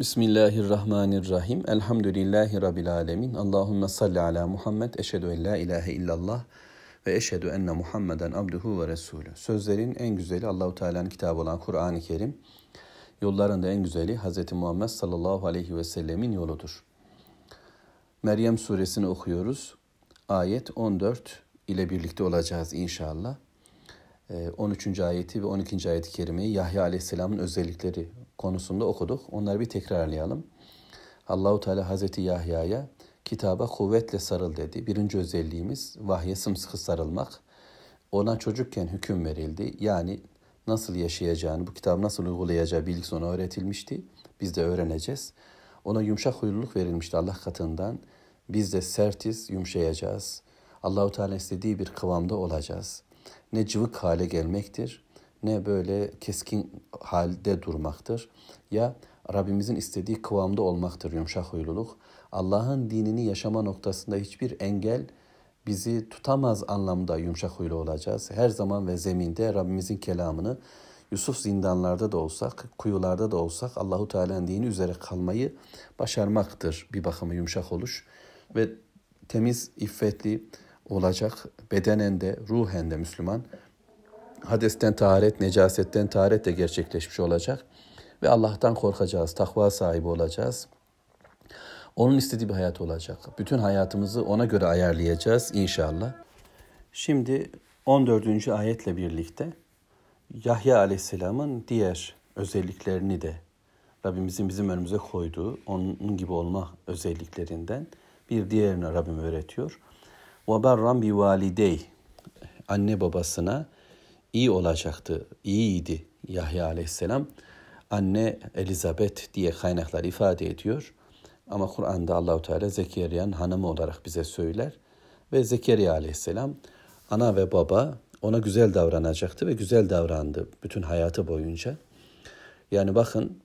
Bismillahirrahmanirrahim. Elhamdülillahi Rabbil alemin. Allahümme salli ala Muhammed. Eşhedü en la ilahe illallah ve eşhedü enne Muhammeden abduhu ve resulü. Sözlerin en güzeli Allahu Teala'nın kitabı olan Kur'an-ı Kerim. Yolların da en güzeli Hz. Muhammed sallallahu aleyhi ve sellemin yoludur. Meryem suresini okuyoruz. Ayet 14 ile birlikte olacağız inşallah. 13. Ee, ayeti ve 12. ayeti kerimeyi Yahya Aleyhisselam'ın özellikleri konusunda okuduk. Onları bir tekrarlayalım. Allahu Teala Hazreti Yahya'ya kitaba kuvvetle sarıl dedi. Birinci özelliğimiz vahye sımsıkı sarılmak. Ona çocukken hüküm verildi. Yani nasıl yaşayacağını, bu kitabı nasıl uygulayacağı bilgisi ona öğretilmişti. Biz de öğreneceğiz. Ona yumuşak huyluluk verilmişti Allah katından. Biz de sertiz, yumuşayacağız. Allahu Teala istediği bir kıvamda olacağız. Ne cıvık hale gelmektir, ne böyle keskin halde durmaktır. Ya Rabbimizin istediği kıvamda olmaktır yumuşak huyluluk. Allah'ın dinini yaşama noktasında hiçbir engel bizi tutamaz anlamda yumuşak huylu olacağız. Her zaman ve zeminde Rabbimizin kelamını Yusuf zindanlarda da olsak, kuyularda da olsak Allahu Teala'nın dini üzere kalmayı başarmaktır bir bakıma yumuşak oluş ve temiz, iffetli olacak bedenen de ruhen de Müslüman hadesten taharet, necasetten taharet de gerçekleşmiş olacak. Ve Allah'tan korkacağız, takva sahibi olacağız. Onun istediği bir hayat olacak. Bütün hayatımızı ona göre ayarlayacağız inşallah. Şimdi 14. ayetle birlikte Yahya Aleyhisselam'ın diğer özelliklerini de Rabbimizin bizim önümüze koyduğu onun gibi olma özelliklerinden bir diğerini Rabbim öğretiyor. Ve berran bi validey. Anne babasına iyi olacaktı, iyiydi Yahya aleyhisselam. Anne Elizabeth diye kaynaklar ifade ediyor. Ama Kur'an'da Allahu Teala Zekeriya'nın hanımı olarak bize söyler. Ve Zekeriya aleyhisselam ana ve baba ona güzel davranacaktı ve güzel davrandı bütün hayatı boyunca. Yani bakın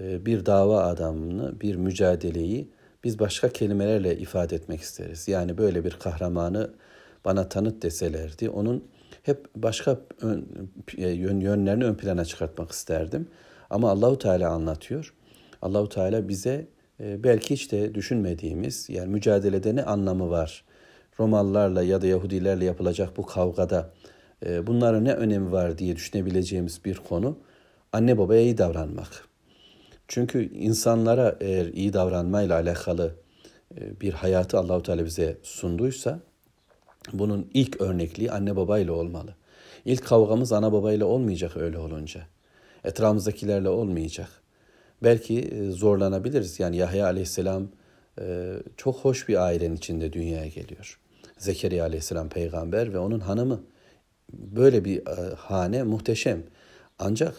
e, bir dava adamını, bir mücadeleyi biz başka kelimelerle ifade etmek isteriz. Yani böyle bir kahramanı bana tanıt deselerdi onun hep başka ön, yön, yönlerini ön plana çıkartmak isterdim. Ama Allahu Teala anlatıyor. Allahu Teala bize e, belki hiç de düşünmediğimiz yani mücadelede ne anlamı var? Romalılarla ya da Yahudilerle yapılacak bu kavgada e, bunların ne önemi var diye düşünebileceğimiz bir konu anne babaya iyi davranmak. Çünkü insanlara eğer iyi davranmayla alakalı bir hayatı Allahu Teala bize sunduysa bunun ilk örnekliği anne babayla olmalı. İlk kavgamız ana babayla olmayacak öyle olunca. Etrafımızdakilerle olmayacak. Belki e, zorlanabiliriz. Yani Yahya aleyhisselam e, çok hoş bir ailenin içinde dünyaya geliyor. Zekeriya aleyhisselam peygamber ve onun hanımı. Böyle bir e, hane muhteşem. Ancak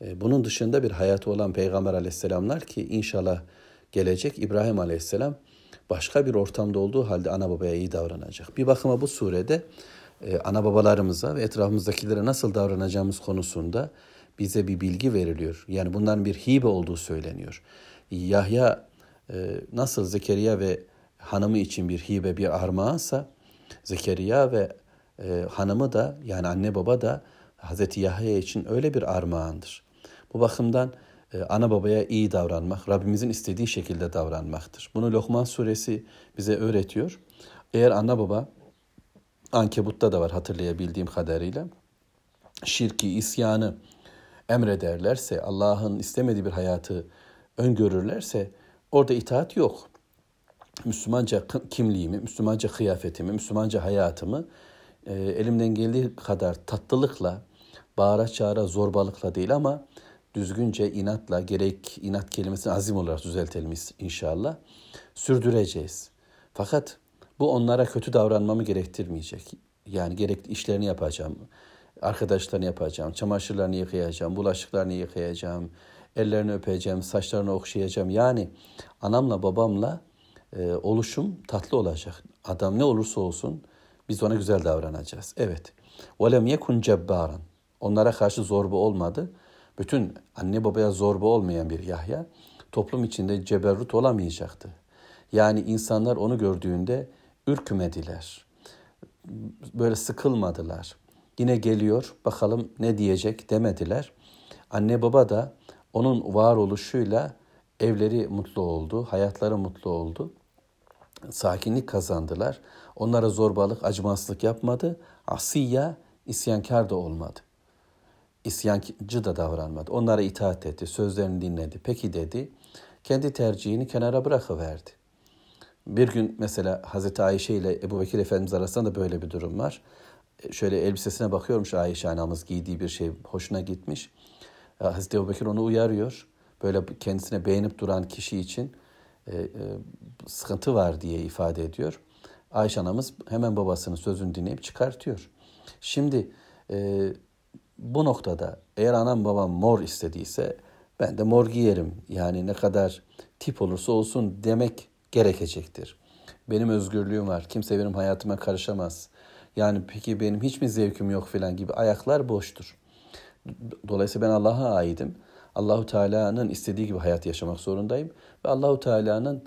bunun dışında bir hayatı olan peygamber aleyhisselamlar ki inşallah gelecek İbrahim aleyhisselam başka bir ortamda olduğu halde ana babaya iyi davranacak. Bir bakıma bu surede e, ana babalarımıza ve etrafımızdakilere nasıl davranacağımız konusunda bize bir bilgi veriliyor. Yani bunların bir hibe olduğu söyleniyor. Yahya e, nasıl Zekeriya ve hanımı için bir hibe, bir armağansa Zekeriya ve e, hanımı da yani anne baba da Hazreti Yahya için öyle bir armağandır. Bu bakımdan e, ana babaya iyi davranmak, Rabbimizin istediği şekilde davranmaktır. Bunu Lokman suresi bize öğretiyor. Eğer ana baba, Ankebut'ta da var hatırlayabildiğim kadarıyla, şirki, isyanı emrederlerse, Allah'ın istemediği bir hayatı öngörürlerse orada itaat yok. Müslümanca kimliğimi, Müslümanca kıyafetimi, Müslümanca hayatımı e, elimden geldiği kadar tatlılıkla, bağıra çağıra zorbalıkla değil ama düzgünce inatla gerek inat kelimesini azim olarak düzeltelim inşallah sürdüreceğiz. Fakat bu onlara kötü davranmamı gerektirmeyecek. Yani gerekli işlerini yapacağım. Arkadaşlarını yapacağım, çamaşırlarını yıkayacağım, bulaşıklarını yıkayacağım, ellerini öpeceğim, saçlarını okşayacağım. Yani anamla babamla e, oluşum tatlı olacak. Adam ne olursa olsun biz ona güzel davranacağız. Evet. وَلَمْ يَكُنْ cebbaran. Onlara karşı zorba olmadı bütün anne babaya zorba olmayan bir Yahya toplum içinde ceberrut olamayacaktı. Yani insanlar onu gördüğünde ürkmediler. Böyle sıkılmadılar. Yine geliyor bakalım ne diyecek demediler. Anne baba da onun varoluşuyla Evleri mutlu oldu, hayatları mutlu oldu. Sakinlik kazandılar. Onlara zorbalık, acımasızlık yapmadı. Asiya, isyankar da olmadı. İsyancı da davranmadı. Onlara itaat etti, sözlerini dinledi. Peki dedi, kendi tercihini kenara bırakıverdi. Bir gün mesela Hazreti Ayşe ile Ebu Bekir Efendimiz arasında da böyle bir durum var. Şöyle elbisesine bakıyormuş Ayşe anamız giydiği bir şey hoşuna gitmiş. Hazreti Ebu Bekir onu uyarıyor. Böyle kendisine beğenip duran kişi için e, e, sıkıntı var diye ifade ediyor. Ayşe anamız hemen babasının sözünü dinleyip çıkartıyor. Şimdi e, bu noktada eğer anam babam mor istediyse ben de mor giyerim. Yani ne kadar tip olursa olsun demek gerekecektir. Benim özgürlüğüm var. Kimse benim hayatıma karışamaz. Yani peki benim hiç mi zevkim yok filan gibi ayaklar boştur. Dolayısıyla ben Allah'a aidim. Allahu Teala'nın istediği gibi hayat yaşamak zorundayım ve Allahu Teala'nın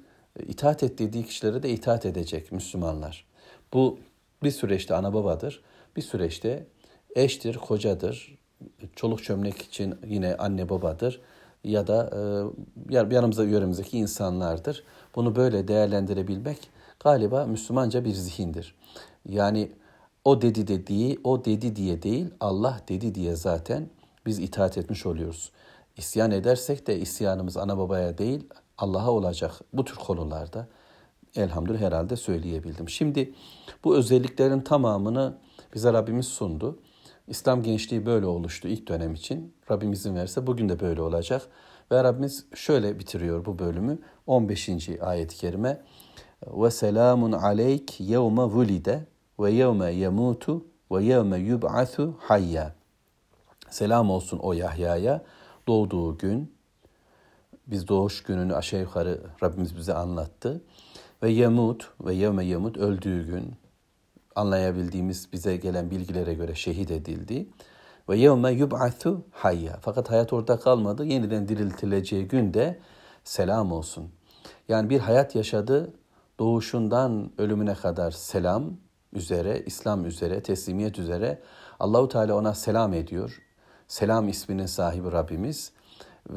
itaat ettiği kişilere de itaat edecek Müslümanlar. Bu bir süreçte ana babadır, bir süreçte eştir, kocadır, çoluk çömlek için yine anne babadır ya da e, yanımızda yöremizdeki insanlardır. Bunu böyle değerlendirebilmek galiba Müslümanca bir zihindir. Yani o dedi dediği, o dedi diye değil, Allah dedi diye zaten biz itaat etmiş oluyoruz. İsyan edersek de isyanımız ana babaya değil, Allah'a olacak bu tür konularda elhamdülillah herhalde söyleyebildim. Şimdi bu özelliklerin tamamını bize Rabbimiz sundu. İslam gençliği böyle oluştu ilk dönem için. Rabbim izin verirse bugün de böyle olacak. Ve Rabbimiz şöyle bitiriyor bu bölümü. 15. ayet-i kerime. Ve selamun aleyk yevme vulide ve yevme yemutu ve yevme yub'athu hayya. Selam olsun o Yahya'ya doğduğu gün. Biz doğuş gününü aşağı yukarı Rabbimiz bize anlattı. Ve yemut ve yevme yemut öldüğü gün anlayabildiğimiz bize gelen bilgilere göre şehit edildi. Ve yevme yub'athu hayya. Fakat hayat orada kalmadı. Yeniden diriltileceği günde selam olsun. Yani bir hayat yaşadı. Doğuşundan ölümüne kadar selam üzere, İslam üzere, teslimiyet üzere Allahu Teala ona selam ediyor. Selam isminin sahibi Rabbimiz.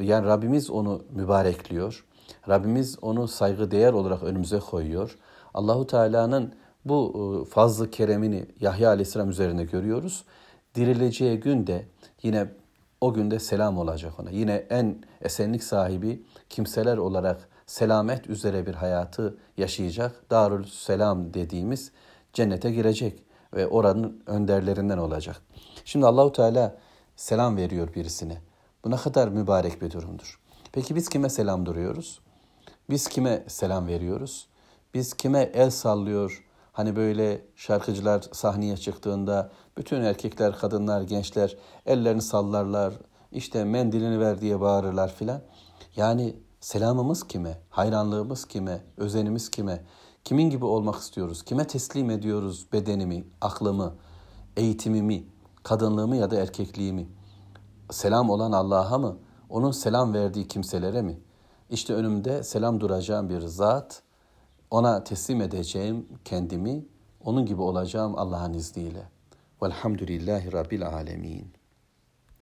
Yani Rabbimiz onu mübarekliyor. Rabbimiz onu saygı değer olarak önümüze koyuyor. Allahu Teala'nın bu e, fazlı keremini Yahya Aleyhisselam üzerine görüyoruz. Dirileceği günde yine o günde selam olacak ona. Yine en esenlik sahibi kimseler olarak selamet üzere bir hayatı yaşayacak. Darül Selam dediğimiz cennete girecek ve oranın önderlerinden olacak. Şimdi Allahu Teala selam veriyor birisine. Bu ne kadar mübarek bir durumdur. Peki biz kime selam duruyoruz? Biz kime selam veriyoruz? Biz kime el sallıyor? Hani böyle şarkıcılar sahneye çıktığında bütün erkekler, kadınlar, gençler ellerini sallarlar. İşte mendilini ver diye bağırırlar filan. Yani selamımız kime? Hayranlığımız kime? Özenimiz kime? Kimin gibi olmak istiyoruz? Kime teslim ediyoruz bedenimi, aklımı, eğitimimi, kadınlığımı ya da erkekliğimi? Selam olan Allah'a mı? Onun selam verdiği kimselere mi? İşte önümde selam duracağım bir zat, ona teslim edeceğim kendimi, onun gibi olacağım Allah'ın izniyle. Velhamdülillahi Rabbil Alemin.